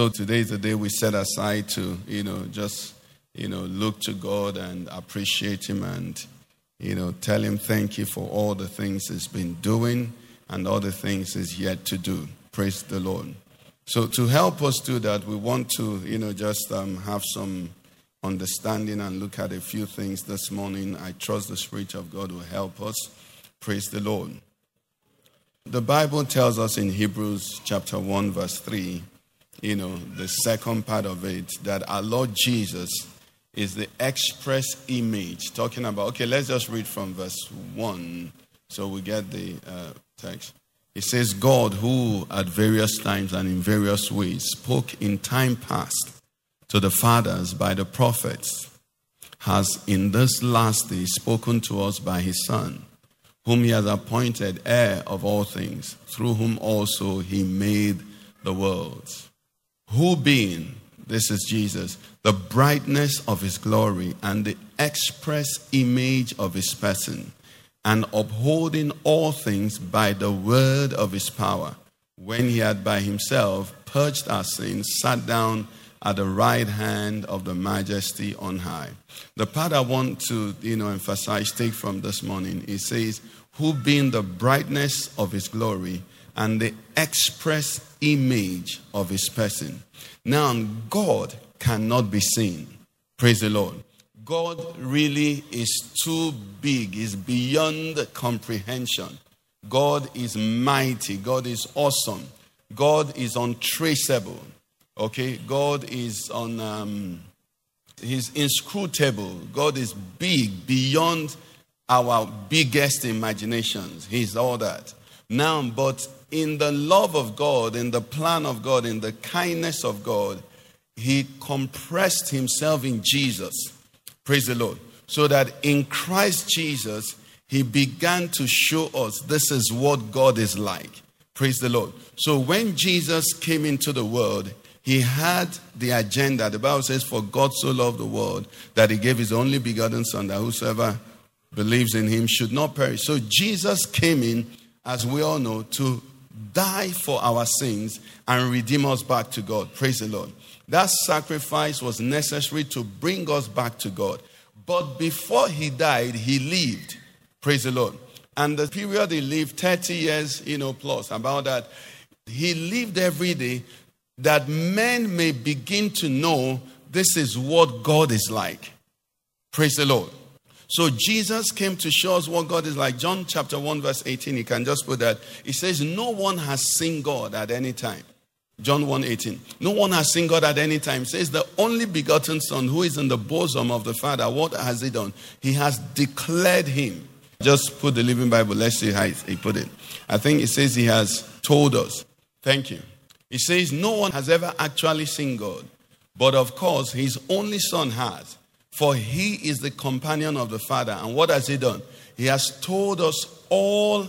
So today is the day we set aside to, you know, just, you know, look to God and appreciate Him and, you know, tell Him thank you for all the things He's been doing and all the things He's yet to do. Praise the Lord. So to help us do that, we want to, you know, just um, have some understanding and look at a few things this morning. I trust the Spirit of God will help us. Praise the Lord. The Bible tells us in Hebrews chapter 1, verse 3, you know, the second part of it, that our Lord Jesus is the express image. Talking about, okay, let's just read from verse 1 so we get the uh, text. It says, God, who at various times and in various ways spoke in time past to the fathers by the prophets, has in this last day spoken to us by his Son whom he has appointed heir of all things, through whom also he made the worlds. Who being, this is Jesus, the brightness of his glory and the express image of his person, and upholding all things by the word of his power, when he had by himself purged our sins, sat down at the right hand of the majesty on high. The part I want to, you know, emphasize, take from this morning, it says, who being the brightness of his glory and the express image of his person. Now, God cannot be seen. Praise the Lord. God really is too big, is beyond comprehension. God is mighty. God is awesome. God is untraceable. Okay? God is on. Um, He's inscrutable. God is big beyond our biggest imaginations. He's all that. Now, but in the love of God, in the plan of God, in the kindness of God, He compressed Himself in Jesus. Praise the Lord. So that in Christ Jesus, He began to show us this is what God is like. Praise the Lord. So when Jesus came into the world, he had the agenda. The Bible says, For God so loved the world that he gave his only begotten Son, that whosoever believes in him should not perish. So Jesus came in, as we all know, to die for our sins and redeem us back to God. Praise the Lord. That sacrifice was necessary to bring us back to God. But before he died, he lived. Praise the Lord. And the period he lived, 30 years, you know, plus, about that, he lived every day that men may begin to know this is what God is like. Praise the Lord. So Jesus came to show us what God is like. John chapter 1, verse 18, you can just put that. It says, No one has seen God at any time. John 1 18. No one has seen God at any time. Says the only begotten Son who is in the bosom of the Father, what has he done? He has declared him. Just put the Living Bible. Let's see how he put it. I think it says he has told us. Thank you. He says, No one has ever actually seen God, but of course, his only son has, for he is the companion of the Father. And what has he done? He has told us all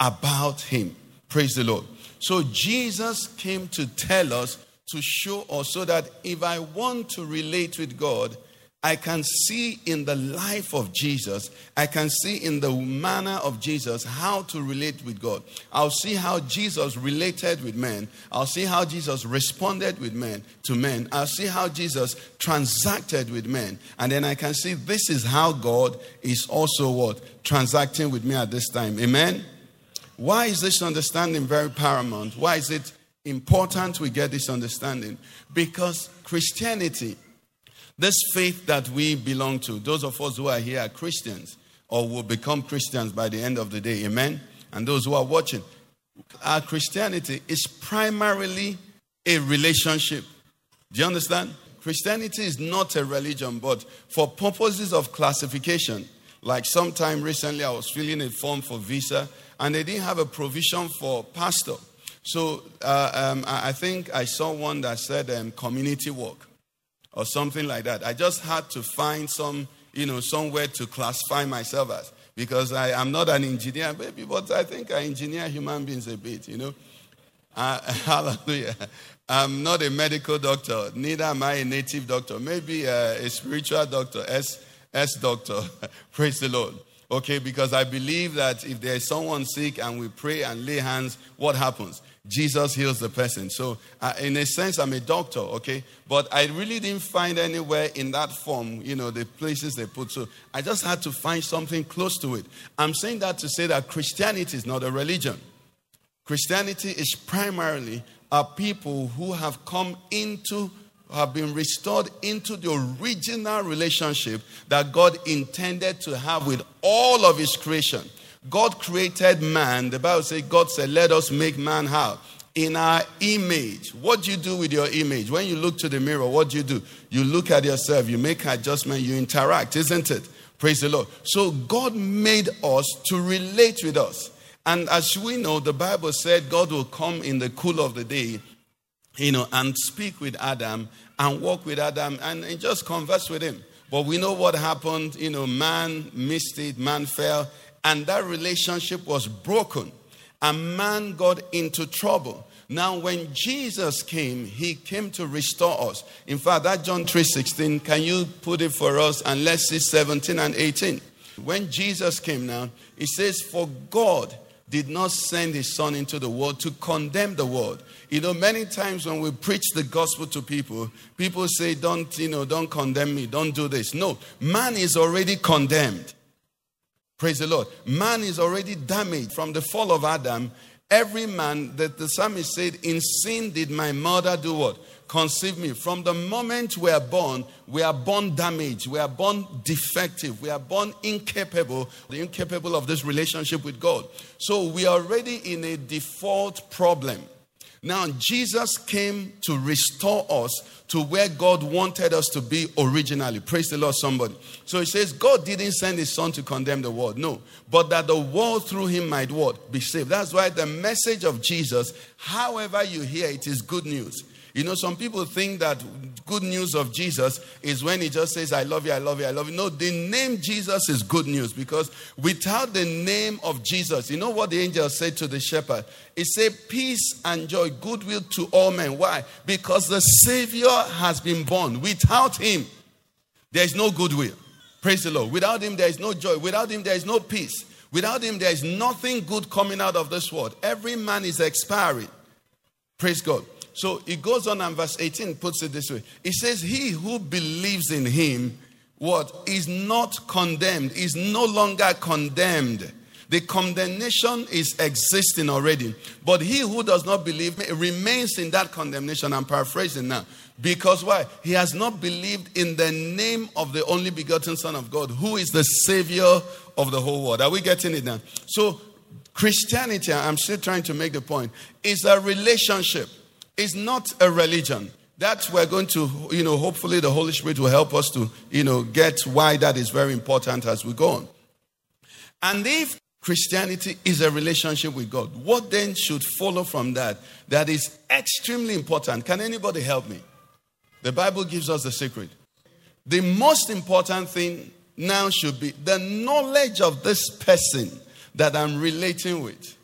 about him. Praise the Lord. So, Jesus came to tell us, to show us, so that if I want to relate with God, I can see in the life of Jesus, I can see in the manner of Jesus how to relate with God. I'll see how Jesus related with men. I'll see how Jesus responded with men to men. I'll see how Jesus transacted with men. And then I can see this is how God is also what? Transacting with me at this time. Amen. Why is this understanding very paramount? Why is it important we get this understanding? Because Christianity this faith that we belong to, those of us who are here are Christians or will become Christians by the end of the day, amen? And those who are watching, our Christianity is primarily a relationship. Do you understand? Christianity is not a religion, but for purposes of classification, like sometime recently I was filling a form for visa and they didn't have a provision for pastor. So uh, um, I think I saw one that said um, community work. Or something like that. I just had to find some, you know, somewhere to classify myself as because I am not an engineer, maybe, but I think I engineer human beings a bit, you know. Uh, hallelujah. I'm not a medical doctor, neither am I a native doctor. Maybe uh, a spiritual doctor, S, S doctor. Praise the Lord. Okay, because I believe that if there is someone sick and we pray and lay hands, what happens? Jesus heals the person. So, uh, in a sense, I'm a doctor, okay? But I really didn't find anywhere in that form, you know, the places they put. So, I just had to find something close to it. I'm saying that to say that Christianity is not a religion. Christianity is primarily a people who have come into, have been restored into the original relationship that God intended to have with all of His creation. God created man. The Bible says, God said, Let us make man how? In our image. What do you do with your image? When you look to the mirror, what do you do? You look at yourself, you make adjustment, you interact, isn't it? Praise the Lord. So God made us to relate with us. And as we know, the Bible said God will come in the cool of the day, you know, and speak with Adam and walk with Adam and, and just converse with him. But we know what happened. You know, man missed it, man fell, and that relationship was broken. And man got into trouble. Now, when Jesus came, he came to restore us. In fact, that John 3:16, can you put it for us? And let's see 17 and 18. When Jesus came now, he says, For God did not send his son into the world to condemn the world. You know, many times when we preach the gospel to people, people say, Don't, you know, don't condemn me, don't do this. No, man is already condemned. Praise the Lord. Man is already damaged from the fall of Adam. Every man that the psalmist said, In sin did my mother do what? Conceive me. From the moment we are born, we are born damaged, we are born defective, we are born incapable, the incapable of this relationship with God. So we are already in a default problem. Now, Jesus came to restore us to where God wanted us to be originally. Praise the Lord, somebody. So he says, God didn't send his son to condemn the world. No. But that the world through him might what? Be saved. That's why the message of Jesus, however you hear it, is good news. You know, some people think that good news of Jesus is when he just says, I love you, I love you, I love you. No, the name Jesus is good news because without the name of Jesus, you know what the angel said to the shepherd? He said, Peace and joy, goodwill to all men. Why? Because the Savior has been born. Without him, there is no goodwill. Praise the Lord. Without him, there is no joy. Without him, there is no peace. Without him, there is nothing good coming out of this world. Every man is expiring. Praise God. So it goes on and verse 18 puts it this way. It says, He who believes in him, what? Is not condemned, is no longer condemned. The condemnation is existing already. But he who does not believe remains in that condemnation. I'm paraphrasing now. Because why? He has not believed in the name of the only begotten Son of God, who is the Savior of the whole world. Are we getting it now? So, Christianity, I'm still trying to make the point, is a relationship. It's not a religion. That we're going to, you know, hopefully the Holy Spirit will help us to, you know, get why that is very important as we go on. And if Christianity is a relationship with God, what then should follow from that that is extremely important? Can anybody help me? The Bible gives us the secret. The most important thing now should be the knowledge of this person that I'm relating with.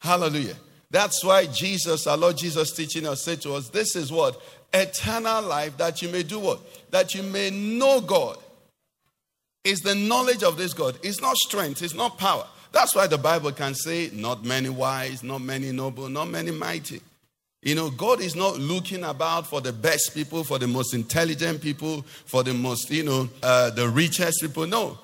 Hallelujah. That's why Jesus, our Lord Jesus teaching us, said to us, This is what? Eternal life, that you may do what? That you may know God. Is the knowledge of this God. It's not strength, it's not power. That's why the Bible can say, Not many wise, not many noble, not many mighty. You know, God is not looking about for the best people, for the most intelligent people, for the most, you know, uh, the richest people. No.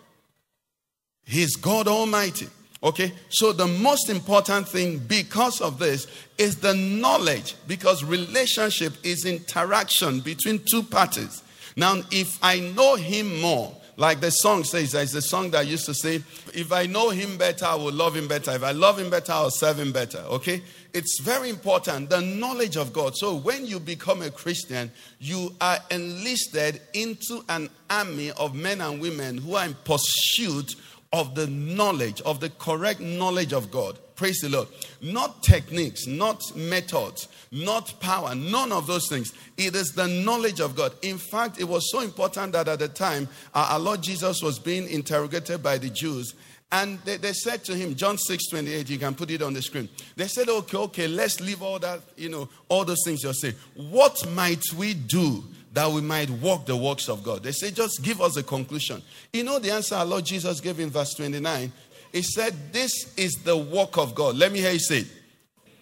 He's God Almighty. Okay, so the most important thing because of this is the knowledge, because relationship is interaction between two parties. Now, if I know him more, like the song says, there's the song that I used to say, if I know him better, I will love him better. If I love him better, I'll serve him better. Okay? It's very important, the knowledge of God. So when you become a Christian, you are enlisted into an army of men and women who are in pursuit of the knowledge, of the correct knowledge of God. Praise the Lord. Not techniques, not methods, not power, none of those things. It is the knowledge of God. In fact, it was so important that at the time our Lord Jesus was being interrogated by the Jews. And they, they said to him, John 6 28, you can put it on the screen. They said, Okay, okay, let's leave all that, you know, all those things you're saying. What might we do that we might walk the works of God? They say, just give us a conclusion. You know the answer our Lord Jesus gave in verse 29? He said, This is the work of God. Let me hear you say it.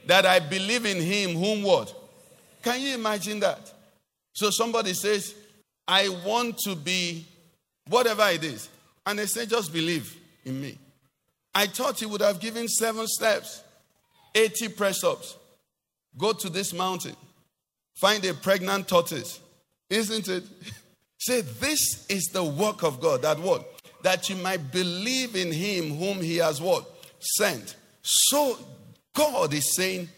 That I believe in him, whom what? Can you imagine that? So somebody says, I want to be whatever it is. And they say, just believe in me. I thought he would have given seven steps, 80 press ups. Go to this mountain, find a pregnant tortoise. Isn't it? Say, this is the work of God. That what? That you might believe in him whom he has what? Sent. So God is saying,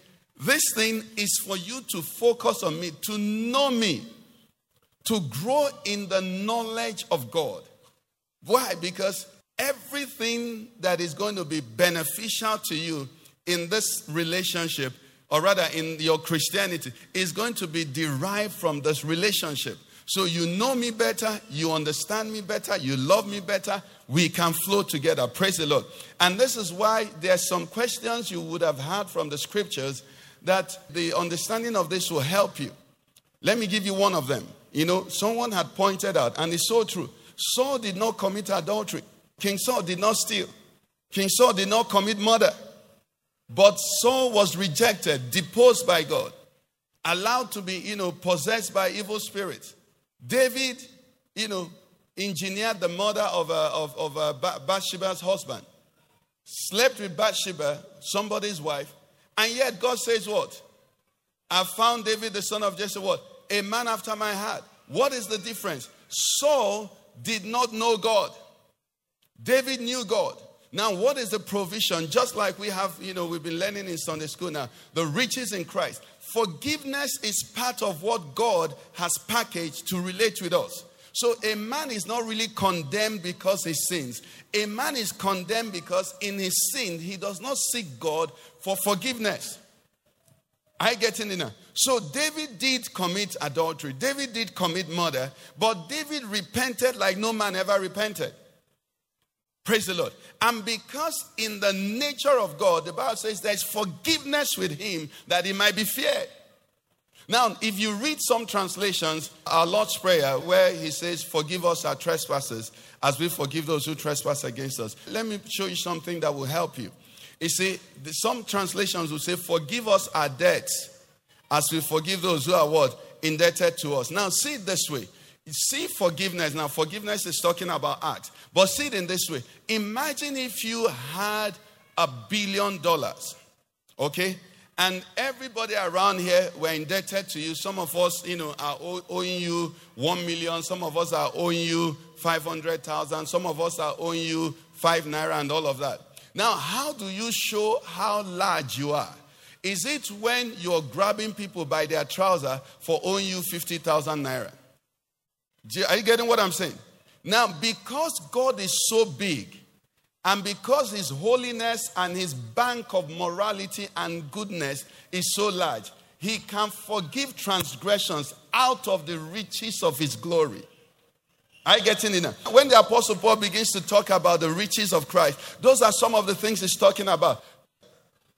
this thing is for you to focus on me, to know me, to grow in the knowledge of God. Why? Because everything that is going to be beneficial to you in this relationship, or rather in your Christianity, is going to be derived from this relationship. So you know me better, you understand me better, you love me better, we can flow together. Praise the Lord. And this is why there's some questions you would have had from the scriptures that the understanding of this will help you. Let me give you one of them. You know, someone had pointed out, and it's so true. Saul did not commit adultery. King Saul did not steal. King Saul did not commit murder. But Saul was rejected, deposed by God, allowed to be, you know, possessed by evil spirits. David, you know, engineered the murder of, uh, of, of uh, Bathsheba's husband, slept with Bathsheba, somebody's wife, and yet God says what? I found David, the son of Jesse, what? A man after my heart. What is the difference? Saul did not know God. David knew God. Now, what is the provision? Just like we have, you know, we've been learning in Sunday school now, the riches in Christ. Forgiveness is part of what God has packaged to relate with us. So a man is not really condemned because he sins. A man is condemned because in his sin he does not seek God for forgiveness. I get in now. So David did commit adultery. David did commit murder, but David repented like no man ever repented. Praise the Lord. And because in the nature of God, the Bible says there's forgiveness with him that he might be feared. Now, if you read some translations, our Lord's Prayer, where he says, Forgive us our trespasses as we forgive those who trespass against us. Let me show you something that will help you. You see, some translations will say, Forgive us our debts as we forgive those who are what? Indebted to us. Now, see it this way. See forgiveness. Now, forgiveness is talking about acts. But see it in this way. Imagine if you had a billion dollars, okay? And everybody around here were indebted to you. Some of us, you know, are owing you one million. Some of us are owing you 500,000. Some of us are owing you five naira and all of that. Now, how do you show how large you are? Is it when you're grabbing people by their trouser for owing you 50,000 naira? Are you getting what I'm saying? Now, because God is so big, and because His holiness and His bank of morality and goodness is so large, He can forgive transgressions out of the riches of His glory. Are you getting it now? When the Apostle Paul begins to talk about the riches of Christ, those are some of the things he's talking about.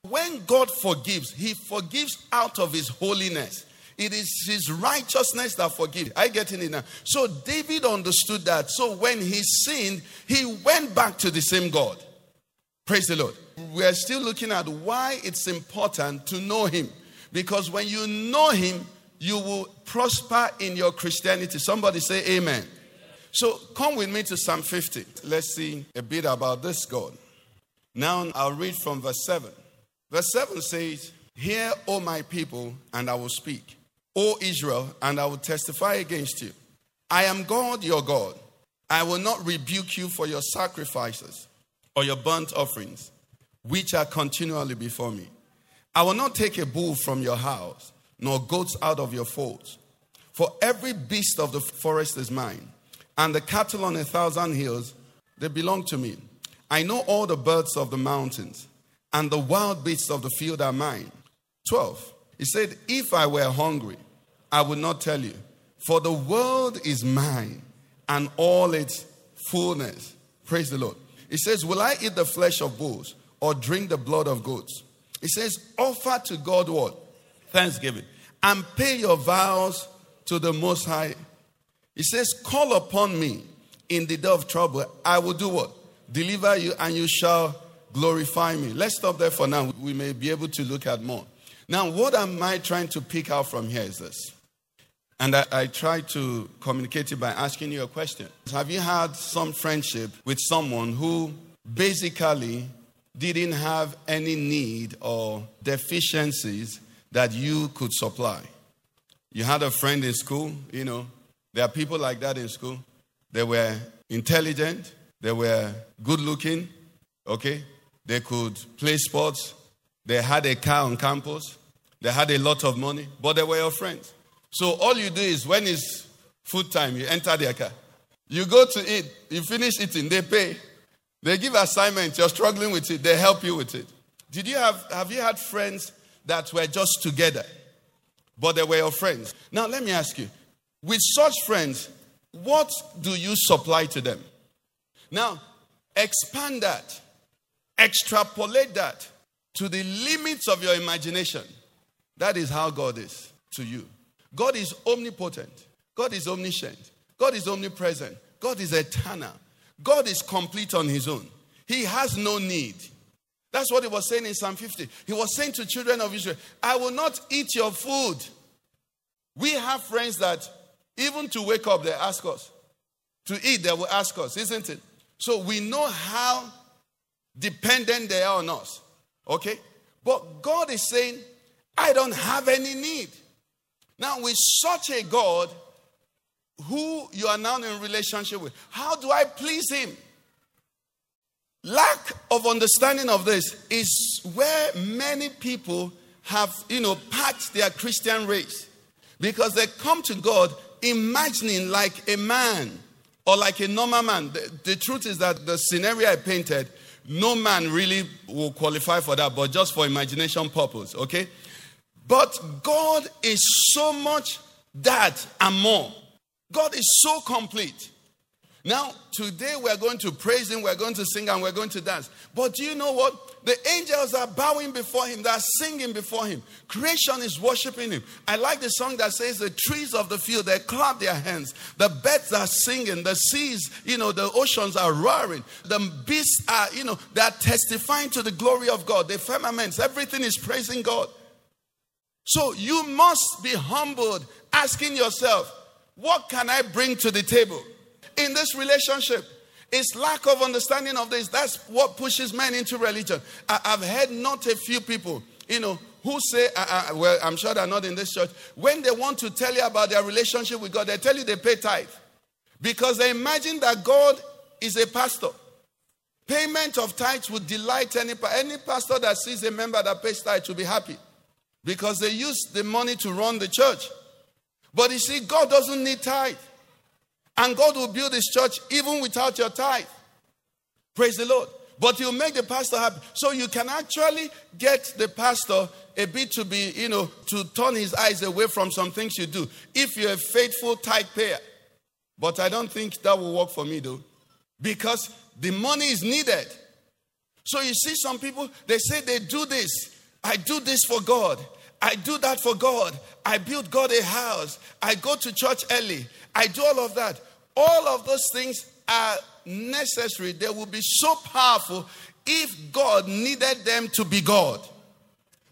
When God forgives, He forgives out of His holiness. It is His righteousness that forgives. I get it now. So David understood that. So when he sinned, he went back to the same God. Praise the Lord. We are still looking at why it's important to know Him. Because when you know Him, you will prosper in your Christianity. Somebody say Amen. So come with me to Psalm 50. Let's see a bit about this God. Now I'll read from verse 7. Verse 7 says, Hear, O my people, and I will speak. O Israel, and I will testify against you. I am God, your God. I will not rebuke you for your sacrifices or your burnt offerings, which are continually before me. I will not take a bull from your house, nor goats out of your folds. For every beast of the forest is mine, and the cattle on a thousand hills, they belong to me. I know all the birds of the mountains, and the wild beasts of the field are mine. 12. He said, If I were hungry, I will not tell you, for the world is mine and all its fullness. Praise the Lord. He says, Will I eat the flesh of bulls or drink the blood of goats? He says, Offer to God what? Thanksgiving. And pay your vows to the Most High. He says, Call upon me in the day of trouble. I will do what? Deliver you, and you shall glorify me. Let's stop there for now. We may be able to look at more. Now, what am I trying to pick out from here is this. And I, I try to communicate it by asking you a question. Have you had some friendship with someone who basically didn't have any need or deficiencies that you could supply? You had a friend in school, you know, there are people like that in school. They were intelligent, they were good looking, okay? They could play sports, they had a car on campus, they had a lot of money, but they were your friends. So all you do is when it's food time, you enter their car. You go to eat, you finish eating, they pay. They give assignments, you're struggling with it, they help you with it. Did you have have you had friends that were just together, but they were your friends? Now let me ask you, with such friends, what do you supply to them? Now, expand that, extrapolate that to the limits of your imagination. That is how God is to you. God is omnipotent. God is omniscient. God is omnipresent. God is eternal. God is complete on his own. He has no need. That's what he was saying in Psalm 50. He was saying to children of Israel, I will not eat your food. We have friends that even to wake up, they ask us. To eat, they will ask us, isn't it? So we know how dependent they are on us. Okay? But God is saying, I don't have any need. Now, with such a God who you are now in relationship with, how do I please Him? Lack of understanding of this is where many people have, you know, packed their Christian race because they come to God imagining like a man or like a normal man. The, the, truth is that the scenario I painted, no man really will qualify for that, but just for imagination purpose, okay? But God is so much that and more. God is so complete. Now, today we're going to praise Him, we're going to sing, and we're going to dance. But do you know what? The angels are bowing before Him, they're singing before Him. Creation is worshiping Him. I like the song that says, The trees of the field, they clap their hands. The birds are singing. The seas, you know, the oceans are roaring. The beasts are, you know, they are testifying to the glory of God. The firmaments, everything is praising God. So you must be humbled, asking yourself, What can I bring to the table? in this relationship. It's lack of understanding of this. That's what pushes men into religion. I, have heard not a few people, you know, who say, uh, uh, well, I'm sure they're not in this church. When they want to tell you about their relationship with God, they tell you they pay tithe because they imagine that God is a pastor. Payment of tithes would delight any, any pastor that sees a member that pays tithe to be happy because they use the money to run the church. But you see, God doesn't need tithe. And God will build his church even without your tithe. Praise the Lord. But you make the pastor happy. So you can actually get the pastor a bit to be, you know, to turn his eyes away from some things you do if you're a faithful tithe payer. But I don't think that will work for me though. Because the money is needed. So you see some people, they say they do this. I do this for God. I do that for God. I build God a house. I go to church early. I do all of that. All of those things are necessary. They will be so powerful if God needed them to be God.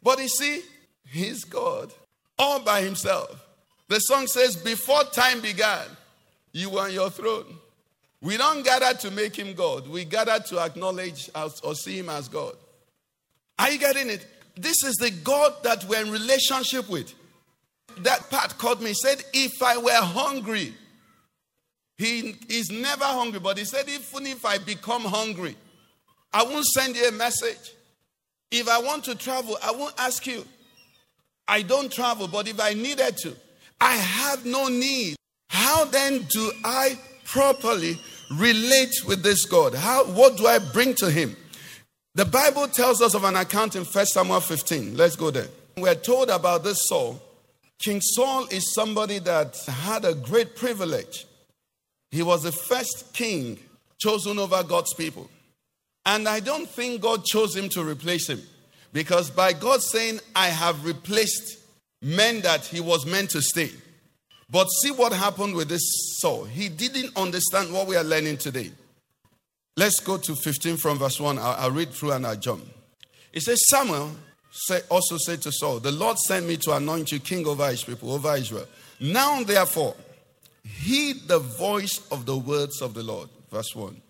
But you see, He's God all by Himself. The song says, Before time began, you were on your throne. We don't gather to make Him God, we gather to acknowledge or see Him as God. Are you getting it? This is the God that we're in relationship with that part called me, said, If I were hungry, he is never hungry, but he said, Even if I become hungry, I won't send you a message. If I want to travel, I won't ask you. I don't travel, but if I needed to, I have no need. How then do I properly relate with this God? How what do I bring to him? The Bible tells us of an account in 1 Samuel 15. Let's go there. We're told about this Saul. King Saul is somebody that had a great privilege. He was the first king chosen over God's people. And I don't think God chose him to replace him. Because by God saying, I have replaced men that he was meant to stay. But see what happened with this Saul. He didn't understand what we are learning today. Let's go to 15 from verse 1. I'll, I'll read through and I'll jump. It says, Samuel say, also said to Saul, The Lord sent me to anoint you king over his people, over Israel. Now, therefore, heed the voice of the words of the Lord. Verse 1.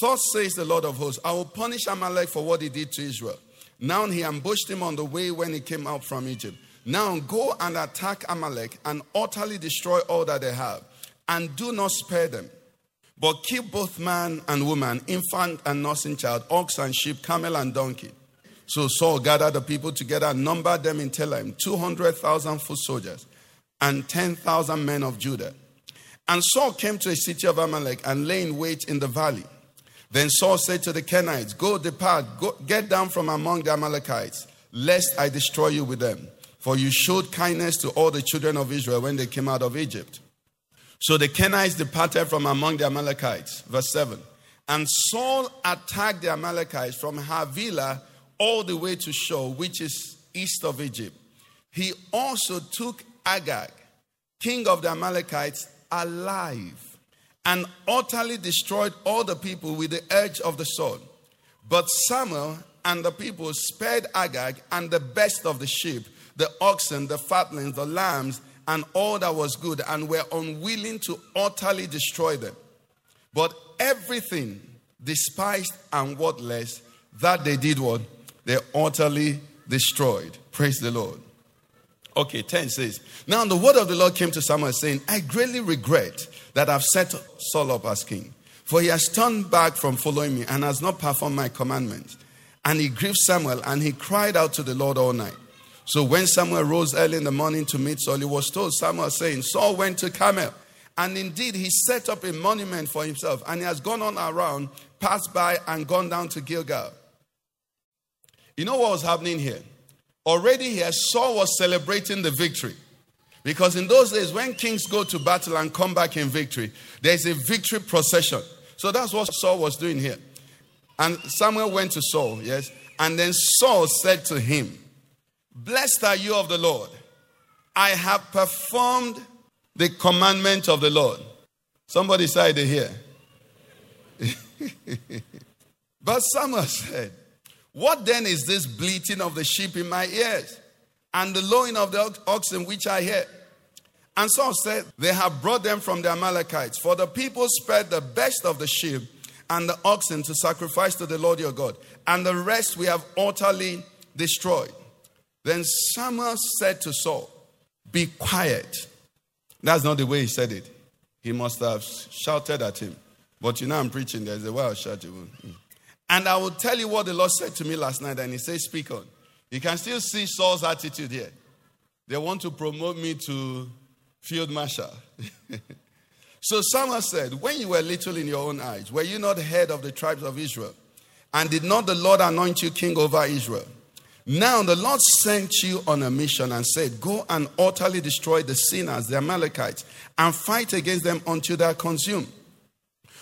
Thus says the Lord of hosts, I will punish Amalek for what he did to Israel. Now he ambushed him on the way when he came out from Egypt. Now go and attack Amalek and utterly destroy all that they have, and do not spare them. But keep both man and woman, infant and nursing child, ox and sheep, camel and donkey. So Saul gathered the people together and numbered them in Telaim, 200,000 foot soldiers and 10,000 men of Judah. And Saul came to a city of Amalek and lay in wait in the valley. Then Saul said to the Kenites, Go, depart, go, get down from among the Amalekites, lest I destroy you with them. For you showed kindness to all the children of Israel when they came out of Egypt. So the Kenites departed from among the Amalekites. Verse 7. And Saul attacked the Amalekites from Havilah all the way to Shur, which is east of Egypt. He also took Agag, king of the Amalekites, alive and utterly destroyed all the people with the edge of the sword. But Samuel and the people spared Agag and the best of the sheep, the oxen, the fatlings, the lambs, and all that was good, and were unwilling to utterly destroy them. But everything despised and worthless, that they did what? They utterly destroyed. Praise the Lord. Okay, 10 says, Now the word of the Lord came to Samuel saying, I greatly regret that I've set Saul up as king, for he has turned back from following me and has not performed my commandments. And he grieved Samuel, and he cried out to the Lord all night. So when Samuel rose early in the morning to meet Saul, he was told Samuel saying, Saul went to Carmel. And indeed, he set up a monument for himself, and he has gone on around, passed by, and gone down to Gilgal. You know what was happening here? Already here, Saul was celebrating the victory. Because in those days, when kings go to battle and come back in victory, there's a victory procession. So that's what Saul was doing here. And Samuel went to Saul, yes. And then Saul said to him, Blessed are you of the Lord. I have performed the commandment of the Lord. Somebody said it here. but Samuel said, What then is this bleating of the sheep in my ears and the lowing of the oxen which I hear? And Saul said, They have brought them from the Amalekites, for the people spared the best of the sheep and the oxen to sacrifice to the Lord your God, and the rest we have utterly destroyed. Then Samuel said to Saul, Be quiet. That's not the way he said it. He must have shouted at him. But you know, I'm preaching, there's a way I'll shout you. And I will tell you what the Lord said to me last night, and he said, Speak on. You can still see Saul's attitude here. They want to promote me to field marshal. so Samuel said, When you were little in your own eyes, were you not head of the tribes of Israel? And did not the Lord anoint you king over Israel? Now the Lord sent you on a mission and said, Go and utterly destroy the sinners, the Amalekites, and fight against them until they are consumed.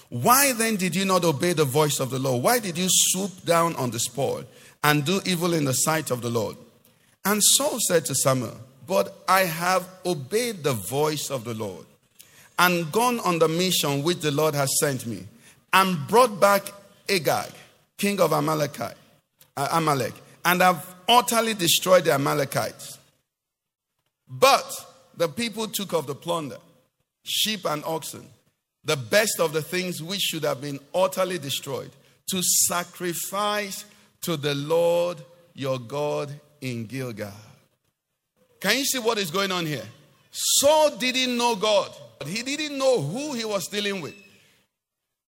Why then did you not obey the voice of the Lord? Why did you swoop down on the spoil and do evil in the sight of the Lord? And Saul said to Samuel, But I have obeyed the voice of the Lord and gone on the mission which the Lord has sent me and brought back Agag, king of Amalek, uh, Amalek and have utterly destroyed the Amalekites. But the people took of the plunder, sheep and oxen, the best of the things which should have been utterly destroyed, to sacrifice to the Lord your God in Gilgal. Can you see what is going on here? Saul didn't know God, he didn't know who he was dealing with.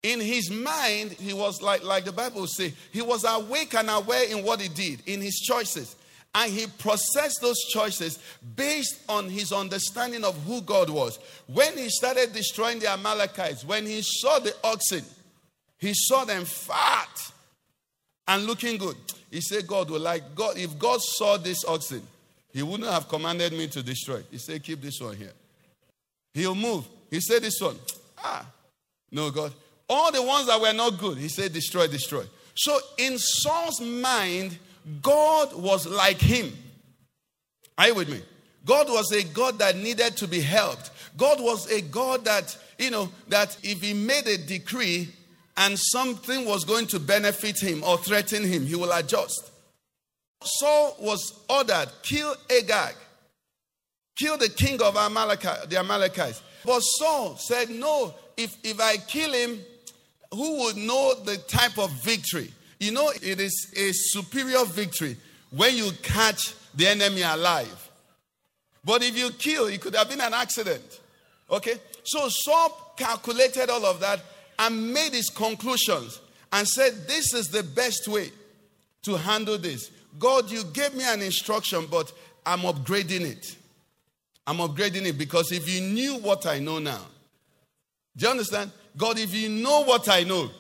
In his mind, he was like, like the Bible say, he was awake and aware in what he did, in his choices. And he processed those choices based on his understanding of who God was. When he started destroying the Amalekites, when he saw the oxen, he saw them fat and looking good. He said, God will like, God, if God saw this oxen, he wouldn't have commanded me to destroy. He said, keep this one here. He'll move. He said, this one. Ah, no, God. All the ones that were not good, he said, destroy, destroy. So in Saul's mind, God was like him. Are you with me? God was a God that needed to be helped. God was a God that, you know, that if he made a decree and something was going to benefit him or threaten him, he will adjust. Saul was ordered, kill Agag, kill the king of Amalekite, the Amalekites. But Saul said, no, if, if I kill him, who would know the type of victory? You know, it is a superior victory when you catch the enemy alive. But if you kill, it could have been an accident. Okay? So Saul calculated all of that and made his conclusions and said, This is the best way to handle this. God, you gave me an instruction, but I'm upgrading it. I'm upgrading it because if you knew what I know now, do you understand? God, if you know what I know,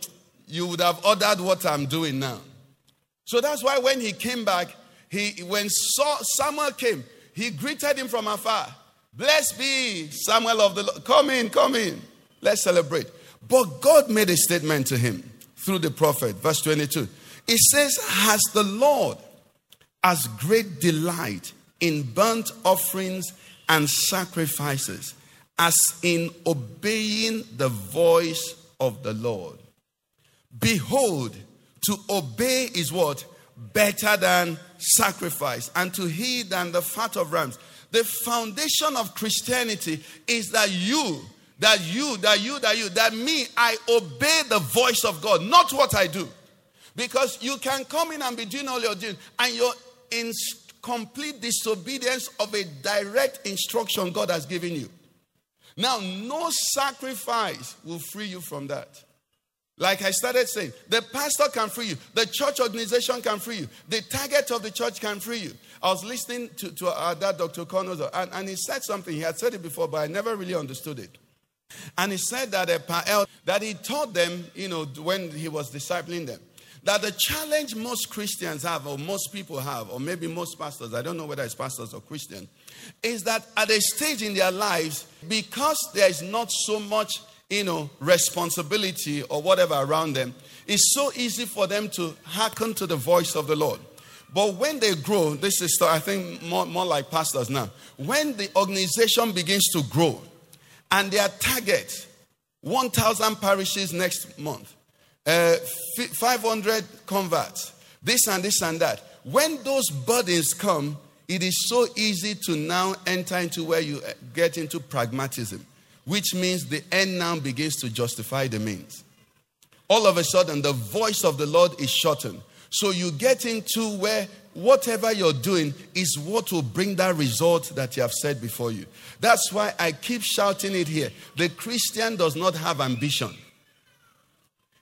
you would have ordered what I'm doing now. So that's why when he came back, he when Saul, Samuel came, he greeted him from afar. Blessed be Samuel of the Lord. Come in, come in. Let's celebrate. But God made a statement to him through the prophet, verse 22. It says, Has the Lord as great delight in burnt offerings and sacrifices as in obeying the voice of the Lord. Behold, to obey is what? Better than sacrifice, and to heed than the fat of rams. The foundation of Christianity is that you, that you, that you, that you, that me, I obey the voice of God, not what I do. Because you can come in and be doing all your doing, and you're in complete disobedience of a direct instruction God has given you. Now, no sacrifice will free you from that. Like I started saying, the pastor can free you, the church organization can free you, the target of the church can free you. I was listening to, to our dad, Dr. Connors, and, and he said something. He had said it before, but I never really understood it. And he said that a Pael, that he taught them, you know, when he was discipling them, that the challenge most Christians have, or most people have, or maybe most pastors, I don't know whether it's pastors or Christians, is that at a stage in their lives, because there is not so much, you know, responsibility or whatever around them, it's so easy for them to hearken to the voice of the Lord. But when they grow, this is, I think, more, more like pastors now. When the organization begins to grow and their target, 1,000 parishes next month, uh, 500 converts, this and this and that. When those burdens come, it is so easy to now enter into where you uh, get into pragmatism, which means the end now begins to justify the means. All of a sudden, the voice of the Lord is shortened. So you get into where whatever you're doing is what will bring that result that you have said before you. That's why I keep shouting it here. The Christian does not have ambition.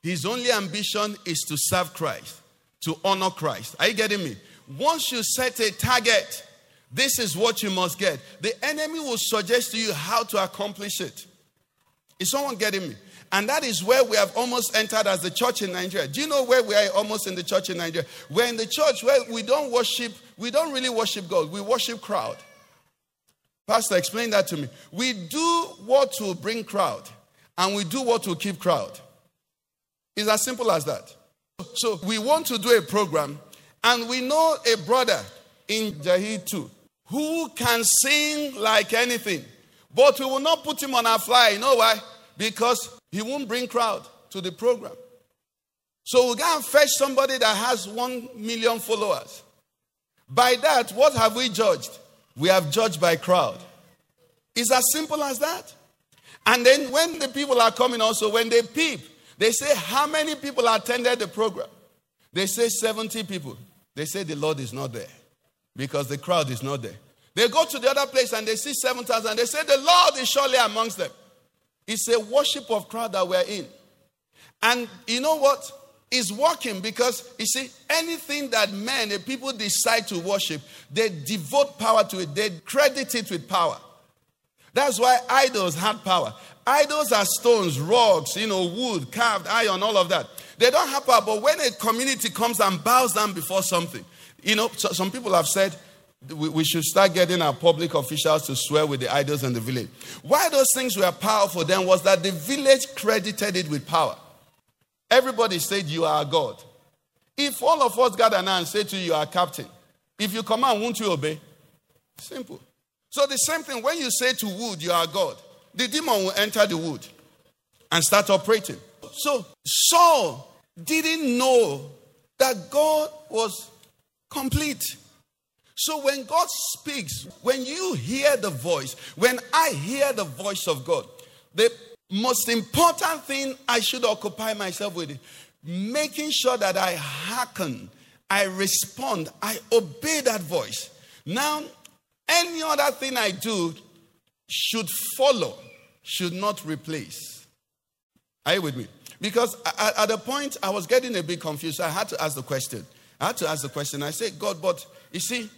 His only ambition is to serve Christ, to honor Christ. Are you getting me? Once you set a target, this is what you must get. The enemy will suggest to you how to accomplish it. Is someone getting me? And that is where we have almost entered as the church in Nigeria. Do you know where we are almost in the church in Nigeria? We're in the church where we don't worship, we don't really worship God, we worship crowd. Pastor, explain that to me. We do what will bring crowd, and we do what will keep crowd. It's as simple as that. So we want to do a program, and we know a brother in Jahid too who can sing like anything, but we will not put him on our fly. You know why? Because he won't bring crowd to the program. So we go and fetch somebody that has one million followers. By that, what have we judged? We have judged by crowd. It's as simple as that. And then when the people are coming, also when they peep, they say, How many people attended the program? They say 70 people. They say the Lord is not there because the crowd is not there. They go to the other place and they see 7,000. They say, The Lord is surely amongst them. It's a worship of crowd that we're in. And you know what? It's working because you see, anything that men and people decide to worship, they devote power to it, they credit it with power. That's why idols had power. Idols are stones, rocks, you know, wood, carved iron, all of that. They don't have power, but when a community comes and bows down before something, you know, so, some people have said we, we should start getting our public officials to swear with the idols in the village. Why those things were powerful then was that the village credited it with power. Everybody said, You are God. If all of us gather now and say to you, You are captain, if you command, won't you obey? Simple. So the same thing, when you say to wood, You are God, the demon will enter the wood and start operating. So Saul didn't know that God was complete. So when God speaks, when you hear the voice, when I hear the voice of God, the most important thing I should occupy myself with is making sure that I hearken, I respond, I obey that voice. Now, any other thing I do should follow, should not replace. Are you with me? Because at, at the point I was getting a bit confused, I had to ask the question. I had to ask the question. I said, God, but you see,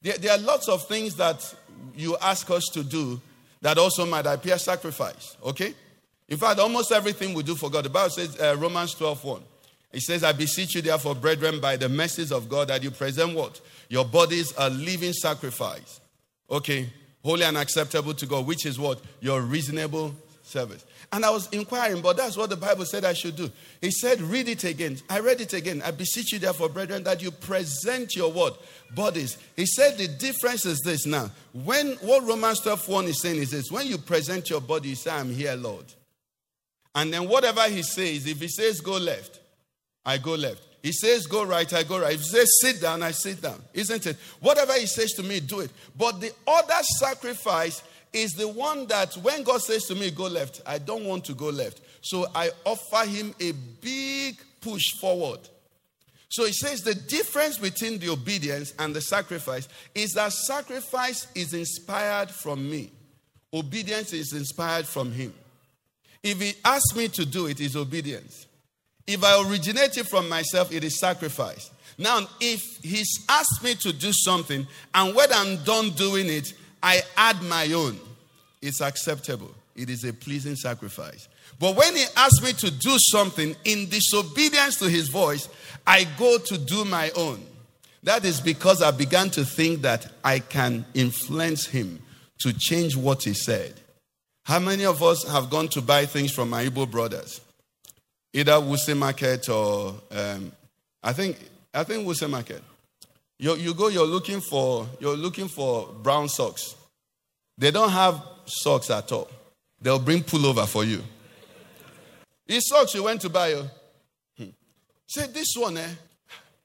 there, there are lots of things that you ask us to do that also might appear sacrifice. Okay? In fact, almost everything we do for God. The Bible says, uh, Romans 12 1. It says, I beseech you, therefore, brethren, by the mercies of God, that you present what? Your bodies a living sacrifice. Okay? Holy and acceptable to God, which is what? Your reasonable service. And I was inquiring, but that's what the Bible said I should do. He said, read it again. I read it again. I beseech you, therefore, brethren, that you present your what? Bodies. He said the difference is this now. When what Romans 12 1 is saying is this when you present your body, you say, I'm here, Lord. And then whatever he says, if he says go left, I go left. He says go right, I go right. If he says sit down, I sit down. Isn't it? Whatever he says to me, do it. But the other sacrifice is the one that when God says to me, go left, I don't want to go left. So I offer him a big push forward. So he says the difference between the obedience and the sacrifice is that sacrifice is inspired from me, obedience is inspired from him. If he asks me to do it, it's obedience. If I originate it from myself, it is sacrifice. Now, if he's asked me to do something and when I'm done doing it, I add my own, it's acceptable. It is a pleasing sacrifice. But when he asks me to do something in disobedience to his voice, I go to do my own. That is because I began to think that I can influence him to change what he said. How many of us have gone to buy things from my Igbo brothers? Either Wuse Market or um, I think I think Wuse Market. You, you go, you're looking for you're looking for brown socks. They don't have socks at all. They'll bring pullover for you. These socks you went to buy. Oh. Hmm. Say this one, eh?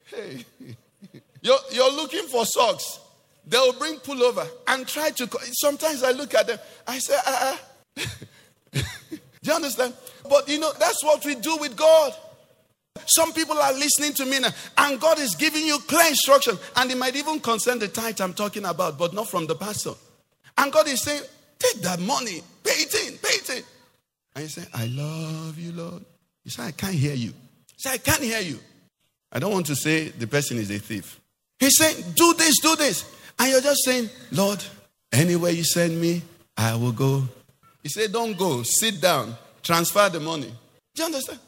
Hey, you're, you're looking for socks. They'll bring pullover and try to. Sometimes I look at them. I say, ah. ah. Do you understand? But you know, that's what we do with God. Some people are listening to me now, and God is giving you clear instruction, and it might even concern the tithe I'm talking about, but not from the pastor. And God is saying, Take that money, pay it in, pay it in. And you say, I love you, Lord. You say, I can't hear you. You say, I can't hear you. I don't want to say the person is a thief. He's saying, Do this, do this. And you're just saying, Lord, anywhere you send me, I will go. He said, Don't go, sit down, transfer the money. Do you understand?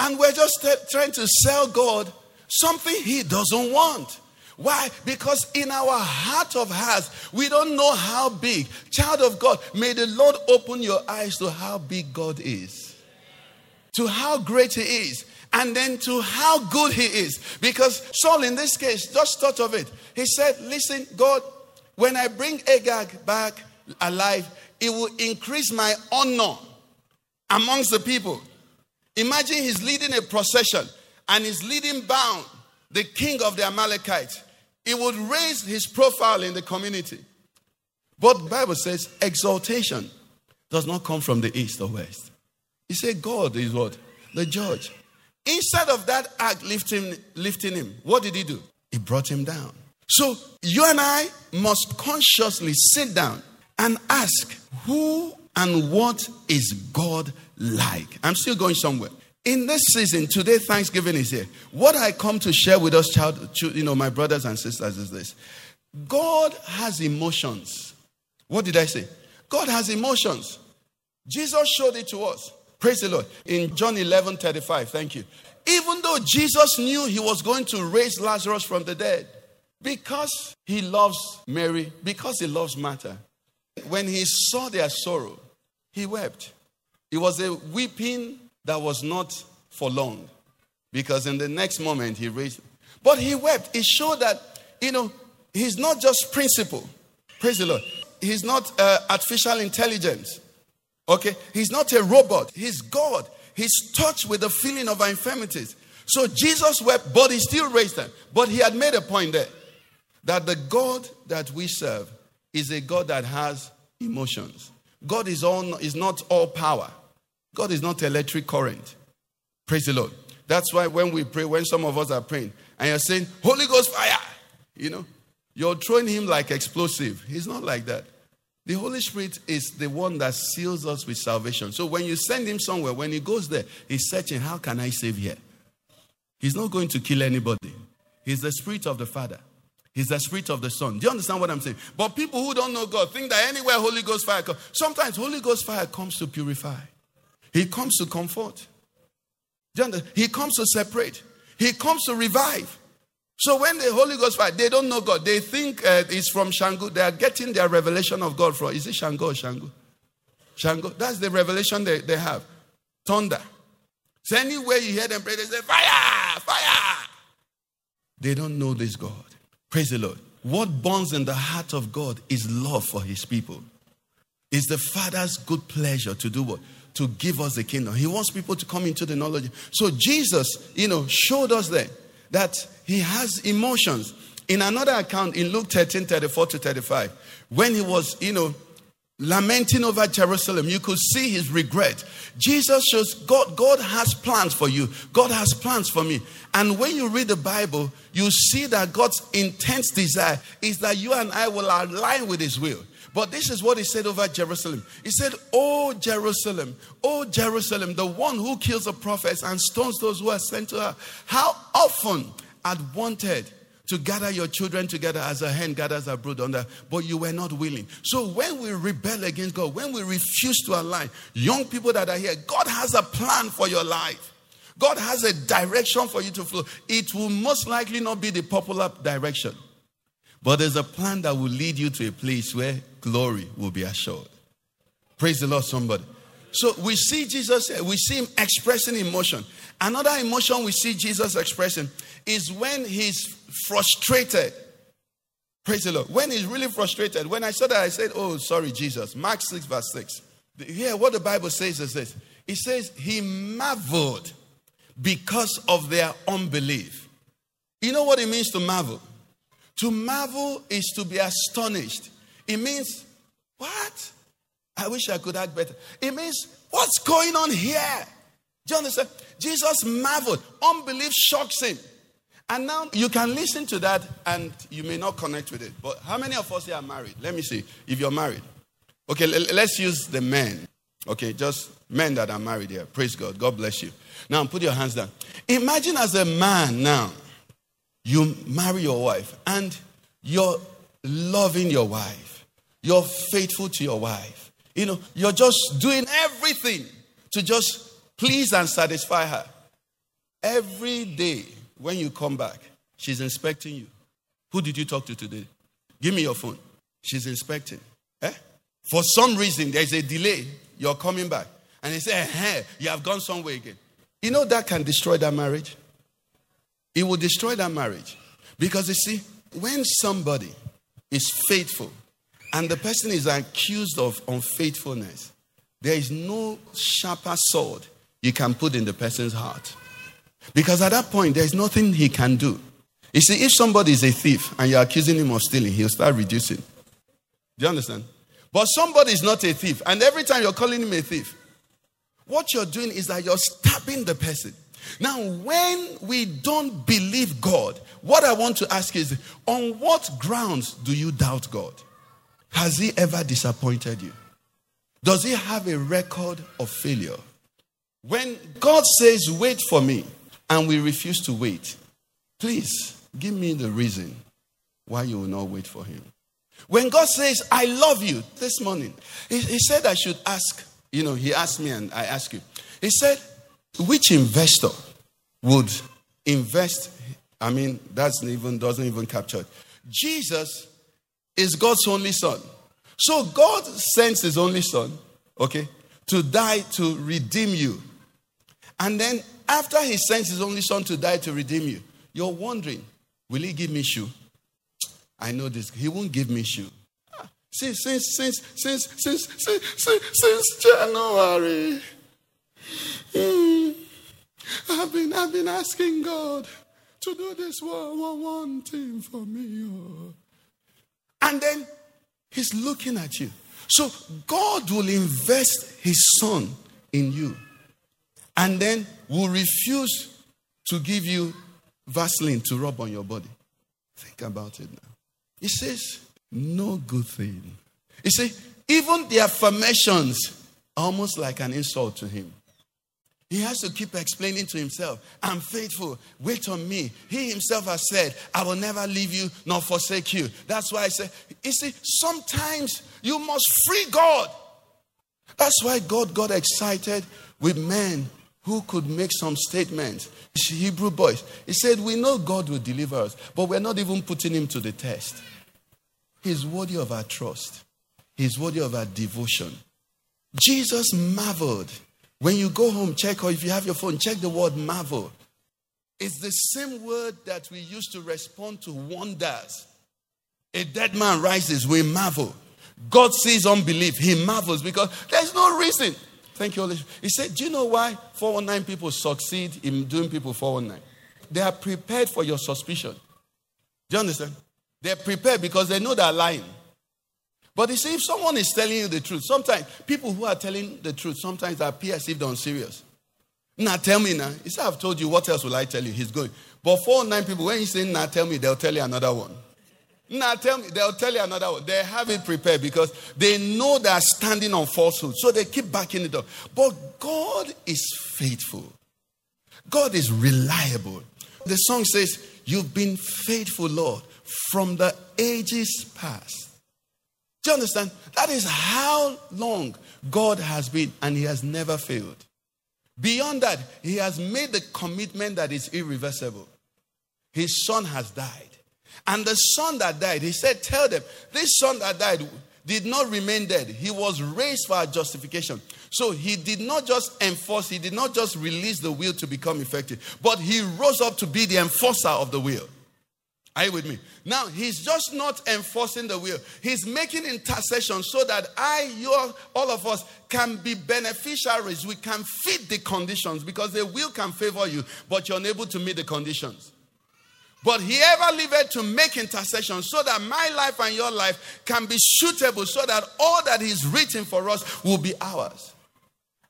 And we're just t- trying to sell God something He doesn't want. Why? Because in our heart of hearts, we don't know how big. Child of God, may the Lord open your eyes to how big God is, to how great He is, and then to how good He is. Because Saul, in this case, just thought of it. He said, Listen, God, when I bring Agag back alive, it will increase my honor amongst the people. Imagine he's leading a procession and he's leading bound the king of the Amalekites. It would raise his profile in the community. But the Bible says exaltation does not come from the east or west. He said God is what? The judge. Instead of that act lifting, lifting him, what did he do? He brought him down. So you and I must consciously sit down and ask, who and what is God like? I'm still going somewhere. In this season, today Thanksgiving is here. What I come to share with us, child, you know, my brothers and sisters, is this: God has emotions. What did I say? God has emotions. Jesus showed it to us. Praise the Lord. In John 11 35, thank you. even though Jesus knew he was going to raise Lazarus from the dead, because he loves Mary, because he loves Martha, when he saw their sorrow, he wept. It was a weeping that was not for long, because in the next moment he raised. But he wept. It showed that, you know, he's not just principle. Praise the Lord. He's not uh, artificial intelligence. Okay? He's not a robot. He's God. He's touched with the feeling of our infirmities. So Jesus wept, but he still raised them. But he had made a point there that the God that we serve is a God that has emotions. God is, all, is not all power. God is not electric current. Praise the Lord. That's why when we pray, when some of us are praying, and you're saying, Holy Ghost fire, you know, you're throwing him like explosive. He's not like that. The Holy Spirit is the one that seals us with salvation. So when you send him somewhere, when he goes there, he's searching, how can I save here? He's not going to kill anybody. He's the Spirit of the Father. He's the Spirit of the Son. Do you understand what I'm saying? But people who don't know God think that anywhere Holy Ghost fire comes. Sometimes Holy Ghost fire comes to purify. He comes to comfort. Do? He comes to separate. He comes to revive. So when the Holy Ghost fire, they don't know God. They think uh, it's from Shango. They are getting their revelation of God from. Is it Shango or Shango? Shango. That's the revelation they, they have. Thunder. So anywhere you hear them pray, they say, fire, fire. They don't know this God. Praise the Lord. What burns in the heart of God is love for his people. It's the Father's good pleasure to do what? To give us the kingdom. He wants people to come into the knowledge. So Jesus, you know, showed us there that he has emotions. In another account, in Luke 13, 34 to 35, when he was, you know, lamenting over Jerusalem, you could see his regret. Jesus shows God, God has plans for you. God has plans for me. And when you read the Bible, you see that God's intense desire is that you and I will align with his will. But this is what he said over Jerusalem. He said, Oh, Jerusalem, oh, Jerusalem, the one who kills the prophets and stones those who are sent to her. How often had wanted to gather your children together as a hen gathers her brood under, but you were not willing. So when we rebel against God, when we refuse to align, young people that are here, God has a plan for your life. God has a direction for you to follow. It will most likely not be the popular direction, but there's a plan that will lead you to a place where glory will be assured. Praise the Lord, somebody. So we see Jesus, eh, we see him expressing emotion. Another emotion we see Jesus expressing is when he's frustrated. Praise the Lord. When he's really frustrated. When I saw that, I said, Oh, sorry, Jesus. Mark 6, verse 6. Here, what the Bible says is this it says, He marveled because of their unbelief. You know what it means to marvel? To marvel is to be astonished. It means, What? I wish I could act better. It means, What's going on here? Do you understand? Jesus marveled. Unbelief shocks him. And now you can listen to that and you may not connect with it. But how many of us here are married? Let me see if you're married. Okay, let's use the men. Okay, just men that are married here. Praise God. God bless you. Now put your hands down. Imagine as a man now, you marry your wife and you're loving your wife. You're faithful to your wife. You know, you're just doing everything to just please and satisfy her. Every day when you come back, she's inspecting you. Who did you talk to today? Give me your phone. She's inspecting. Eh? For some reason, there's a delay. You're coming back. And they say, hey, you have gone somewhere again. You know that can destroy that marriage? It will destroy that marriage. Because you see, when somebody is faithful and the person is accused of unfaithfulness, there is no sharper sword you can put in the person's heart. Because at that point, there's nothing he can do. You see, if somebody is a thief and you're accusing him of stealing, he'll start reducing. Do you understand? But somebody is not a thief, and every time you're calling him a thief, what you're doing is that you're stabbing the person. Now, when we don't believe God, what I want to ask is on what grounds do you doubt God? Has He ever disappointed you? Does He have a record of failure? When God says, Wait for me, and we refuse to wait, please give me the reason why you will not wait for Him. When God says, I love you this morning, He, he said, I should ask, you know, He asked me and I asked you. He said, Which investor would invest. I mean, that's even doesn't even capture it. Jesus is God's only son. So God sends his only son, okay, to die to redeem you. And then after he sends his only son to die to redeem you, you're wondering, will he give me shoe? I know this. He won't give me shoe. Ah, Since since since since since since since, January, hmm, I've been I've been asking God to do this one, one, one thing for me. oh. And then he's looking at you. So God will invest his son in you and then will refuse to give you Vaseline to rub on your body. Think about it now. He says, No good thing. You see, even the affirmations are almost like an insult to him. He has to keep explaining to himself, I'm faithful, wait on me. He himself has said, I will never leave you nor forsake you. That's why I say, you see, sometimes you must free God. That's why God got excited with men who could make some statements. Hebrew boys. He said, We know God will deliver us, but we're not even putting him to the test. He's worthy of our trust, he's worthy of our devotion. Jesus marveled. When you go home, check, or if you have your phone, check the word marvel. It's the same word that we use to respond to wonders. A dead man rises, we marvel. God sees unbelief, he marvels because there's no reason. Thank you, Holy Spirit. He said, Do you know why 419 people succeed in doing people 419? They are prepared for your suspicion. Do you understand? They're prepared because they know they're lying. But you see, if someone is telling you the truth, sometimes people who are telling the truth sometimes appear as if they're unserious. Now tell me now. He said, I've told you, what else will I tell you? He's going. But four or nine people, when you say now tell me, they'll tell you another one. Now tell me, they'll tell you another one. They have it prepared because they know they are standing on falsehood. So they keep backing it up. But God is faithful. God is reliable. The song says, You've been faithful, Lord, from the ages past. Do you understand? That is how long God has been, and He has never failed. Beyond that, He has made the commitment that is irreversible. His son has died. And the son that died, He said, Tell them, this son that died did not remain dead. He was raised for our justification. So He did not just enforce, He did not just release the will to become effective, but He rose up to be the enforcer of the will. Are you with me? Now, he's just not enforcing the will. He's making intercession so that I, you, all of us can be beneficiaries. We can fit the conditions because the will can favor you, but you're unable to meet the conditions. But he ever lived to make intercession so that my life and your life can be suitable, so that all that he's written for us will be ours.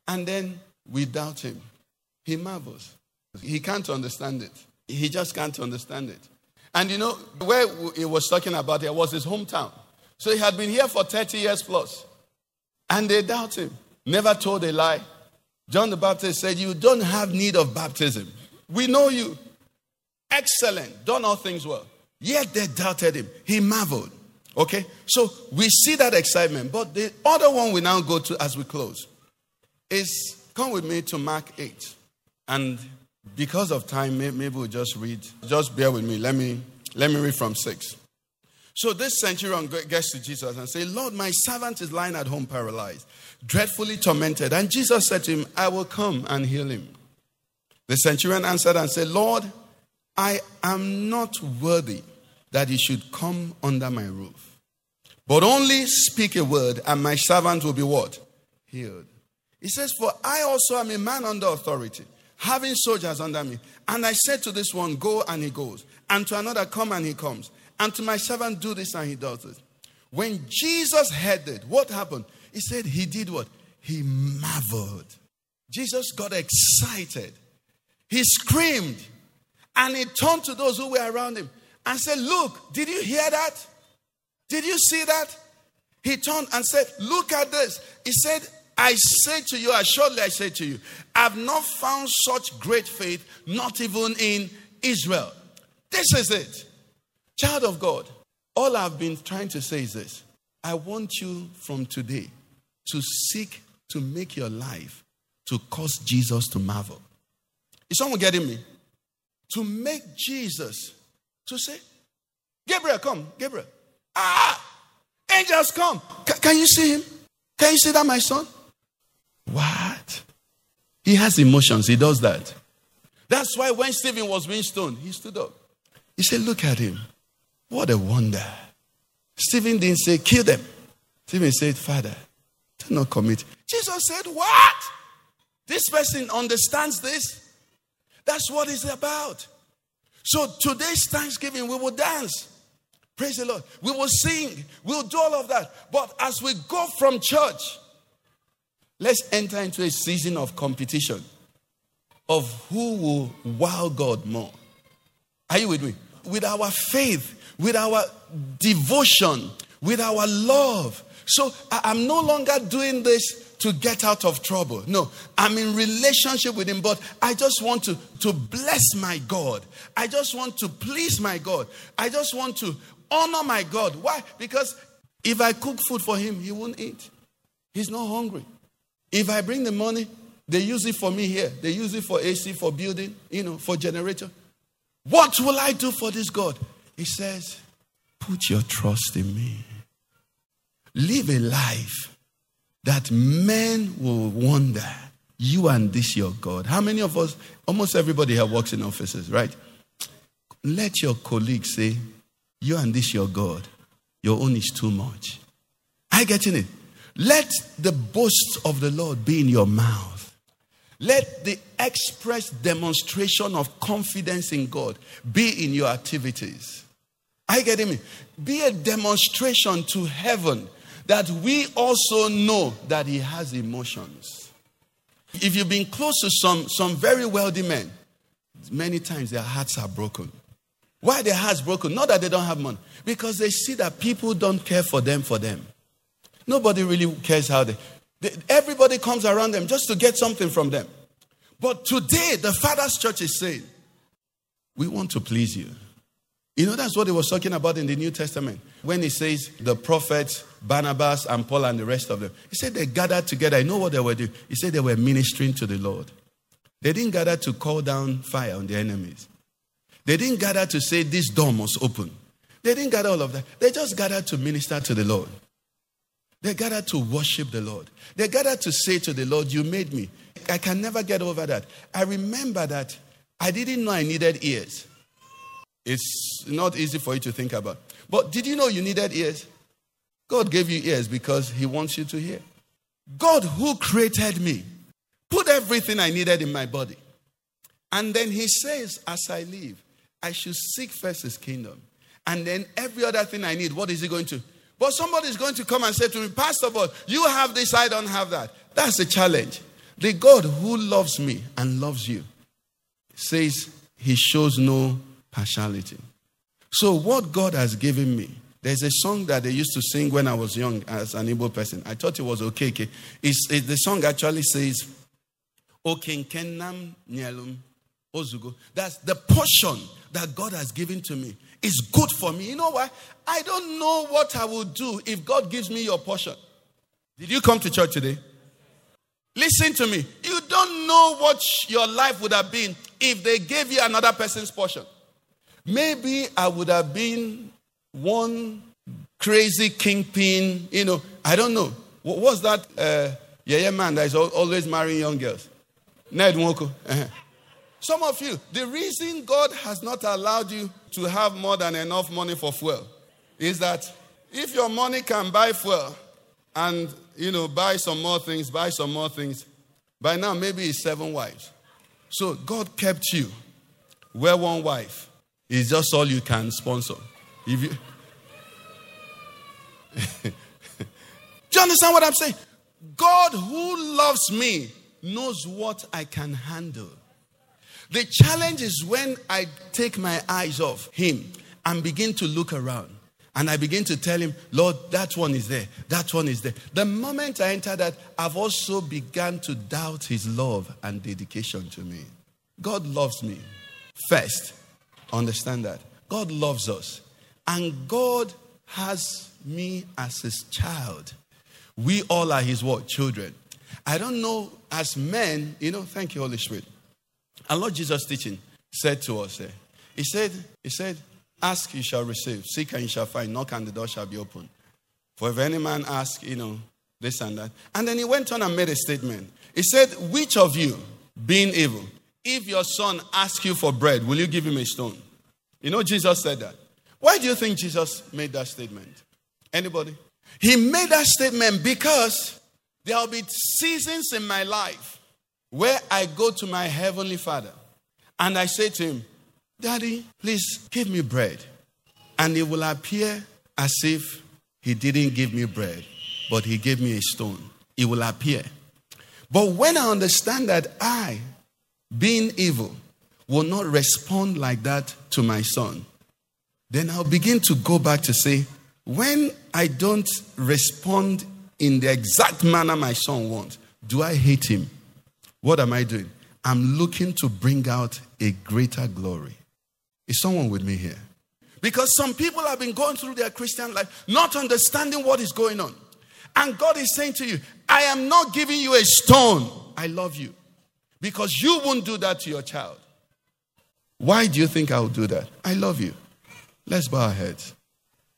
And then we doubt him. He marvels. He can't understand it. He just can't understand it. And you know, where he was talking about it was his hometown. So he had been here for 30 years plus. And they doubt him. Never told a lie. John the Baptist said, You don't have need of baptism. We know you. Excellent. Done all things well. Yet they doubted him. He marveled. Okay? So we see that excitement. But the other one we now go to as we close is come with me to Mark 8. And because of time, maybe we'll just read. Just bear with me. Let me let me read from 6. So this centurion gets to Jesus and say, Lord, my servant is lying at home paralyzed, dreadfully tormented. And Jesus said to him, I will come and heal him. The centurion answered and said, Lord, I am not worthy that you should come under my roof. But only speak a word, and my servant will be what? Healed. He says, For I also am a man under authority, having soldiers under me. And I said to this one, Go, and he goes. And to another, Come, and he comes. And to my servant, Do this, and he does it. When Jesus heard it, what happened? He said, He did what? He marveled. Jesus got excited. He screamed. And he turned to those who were around him and said, Look, did you hear that? Did you see that? He turned and said, Look at this. He said, I say to you, assuredly I say to you, I've not found such great faith, not even in Israel. This is it. Child of God, all I've been trying to say is this I want you from today to seek to make your life to cause Jesus to marvel. Is someone getting me? to make Jesus to say, Gabriel, come, Gabriel. Ah, angels come. Ca- can you see him? Can you see that, my son? What? He has emotions. He does that. That's why when Stephen was being stoned, he stood up. He said, Look at him. What a wonder. Stephen didn't say, Kill them. Stephen said, Father, do not commit. Jesus said, What? This person understands this. That's what it's about. So today's Thanksgiving, we will dance. Praise the Lord. We will sing. We'll do all of that. But as we go from church, let's enter into a season of competition of who will wow God more. Are you with me? With our faith, with our devotion, with our love. So I'm no longer doing this to get out of trouble. No, I'm in relationship with Him, but I just want to, to bless my God. I just want to please my God. I just want to honor my God. Why? Because if I cook food for Him, He won't eat. He's not hungry. If I bring the money, they use it for me here. They use it for AC, for building, you know, for generator. What will I do for this God? He says, Put your trust in me. Live a life that men will wonder, you and this your God. How many of us, almost everybody here works in offices, right? Let your colleagues say, You and this your God. Your own is too much. I getting it. Let the boast of the Lord be in your mouth. Let the express demonstration of confidence in God be in your activities. You getting me? Be a demonstration to heaven that we also know that He has emotions. If you've been close to some, some very wealthy men, many times their hearts are broken. Why their hearts broken? Not that they don't have money, because they see that people don't care for them for them. Nobody really cares how they, they. Everybody comes around them just to get something from them. But today, the Father's Church is saying, We want to please you. You know, that's what he was talking about in the New Testament when he says the prophets, Barnabas, and Paul, and the rest of them. He said they gathered together. I know what they were doing. He said they were ministering to the Lord. They didn't gather to call down fire on their enemies. They didn't gather to say this door must open. They didn't gather all of that. They just gathered to minister to the Lord. They gathered to worship the Lord. They gathered to say to the Lord, You made me. I can never get over that. I remember that I didn't know I needed ears. It's not easy for you to think about. But did you know you needed ears? God gave you ears because He wants you to hear. God, who created me, put everything I needed in my body. And then He says, as I live, I should seek first His kingdom. And then every other thing I need, what is He going to? But somebody is going to come and say to me, Pastor, but you have this, I don't have that. That's a challenge. The God who loves me and loves you says He shows no partiality. So, what God has given me, there's a song that they used to sing when I was young as an Igbo person. I thought it was okay. okay. It's, it- the song actually says, Okenkenam nyelum ozugo. That's the portion that God has given to me. Is good for me. You know why? I don't know what I will do if God gives me your portion. Did you come to church today? Listen to me. You don't know what your life would have been if they gave you another person's portion. Maybe I would have been one crazy kingpin, you know, I don't know. What was that uh, yeah, yeah man that is always marrying young girls? Ned. Uh-huh. Some of you, the reason God has not allowed you to have more than enough money for fuel is that if your money can buy fuel and, you know, buy some more things, buy some more things, by now maybe it's seven wives. So God kept you where one wife is just all you can sponsor. If you, Do you understand what I'm saying? God who loves me knows what I can handle. The challenge is when I take my eyes off Him and begin to look around. And I begin to tell him, Lord, that one is there. That one is there. The moment I enter that, I've also begun to doubt his love and dedication to me. God loves me first. Understand that. God loves us. And God has me as his child. We all are his what? Children. I don't know, as men, you know, thank you, Holy Spirit. And Lord Jesus teaching said to us. eh, He said, He said, Ask you shall receive, seek and you shall find, knock and the door shall be opened. For if any man ask, you know, this and that. And then he went on and made a statement. He said, Which of you, being evil, if your son asks you for bread, will you give him a stone? You know, Jesus said that. Why do you think Jesus made that statement? Anybody? He made that statement because there will be seasons in my life where I go to my heavenly father and I say to him, Daddy, please give me bread. And it will appear as if he didn't give me bread, but he gave me a stone. It will appear. But when I understand that I, being evil, will not respond like that to my son, then I'll begin to go back to say, when I don't respond in the exact manner my son wants, do I hate him? What am I doing? I'm looking to bring out a greater glory. Is someone with me here? Because some people have been going through their Christian life not understanding what is going on. And God is saying to you, I am not giving you a stone. I love you. Because you won't do that to your child. Why do you think I will do that? I love you. Let's bow our heads.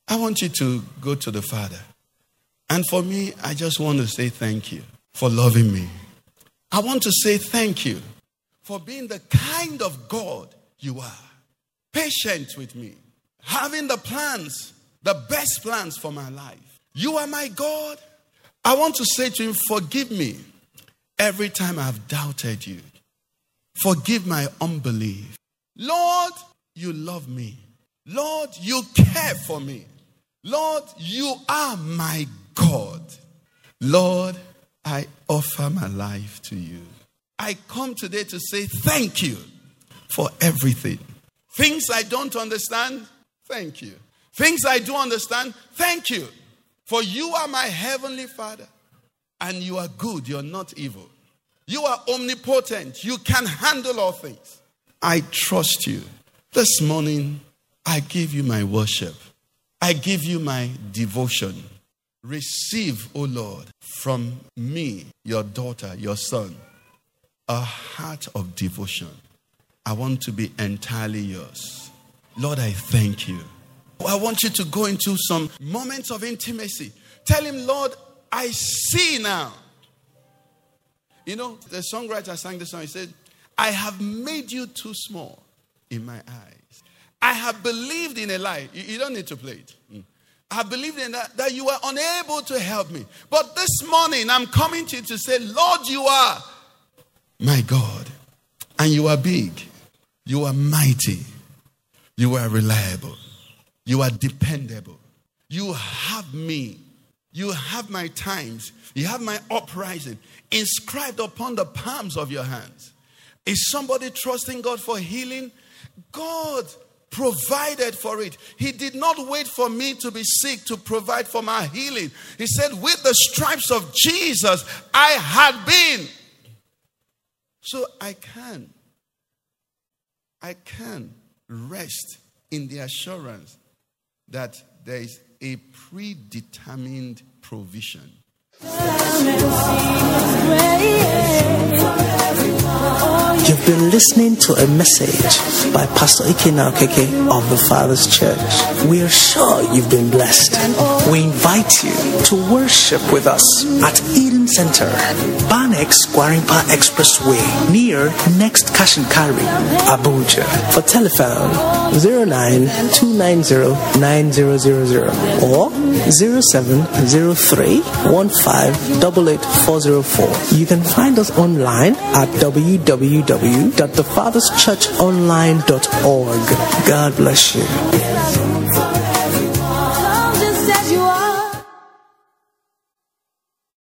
I want you to go to the Father. And for me, I just want to say thank you for loving me. I want to say thank you for being the kind of God you are. Patient with me, having the plans, the best plans for my life. You are my God. I want to say to Him, Forgive me every time I've doubted you. Forgive my unbelief. Lord, you love me. Lord, you care for me. Lord, you are my God. Lord, I offer my life to you. I come today to say thank you for everything. Things I don't understand, thank you. Things I do understand, thank you. For you are my heavenly Father, and you are good, you're not evil. You are omnipotent, you can handle all things. I trust you. This morning, I give you my worship, I give you my devotion. Receive, O Lord, from me, your daughter, your son, a heart of devotion. I want to be entirely yours. Lord, I thank you. I want you to go into some moments of intimacy. Tell him, Lord, I see now. You know, the songwriter sang the song. He said, I have made you too small in my eyes. I have believed in a lie. You, you don't need to play it. Mm. I believed in that, that you were unable to help me. But this morning, I'm coming to you to say, Lord, you are my God. And you are big. You are mighty. You are reliable. You are dependable. You have me. You have my times. You have my uprising inscribed upon the palms of your hands. Is somebody trusting God for healing? God provided for it. He did not wait for me to be sick to provide for my healing. He said, With the stripes of Jesus, I had been. So I can, I can rest in the assurance that there is a predetermined provision. You've been listening to a message by Pastor Ikena of the Father's Church. We are sure you've been blessed. We invite you to worship with us at Eden Center, Banex Gwarimpa Expressway, near Next Carry, Abuja. For telephone 0929090000 or 0703158804. You can find us online at www.thefatherschurchonline.org. God bless you.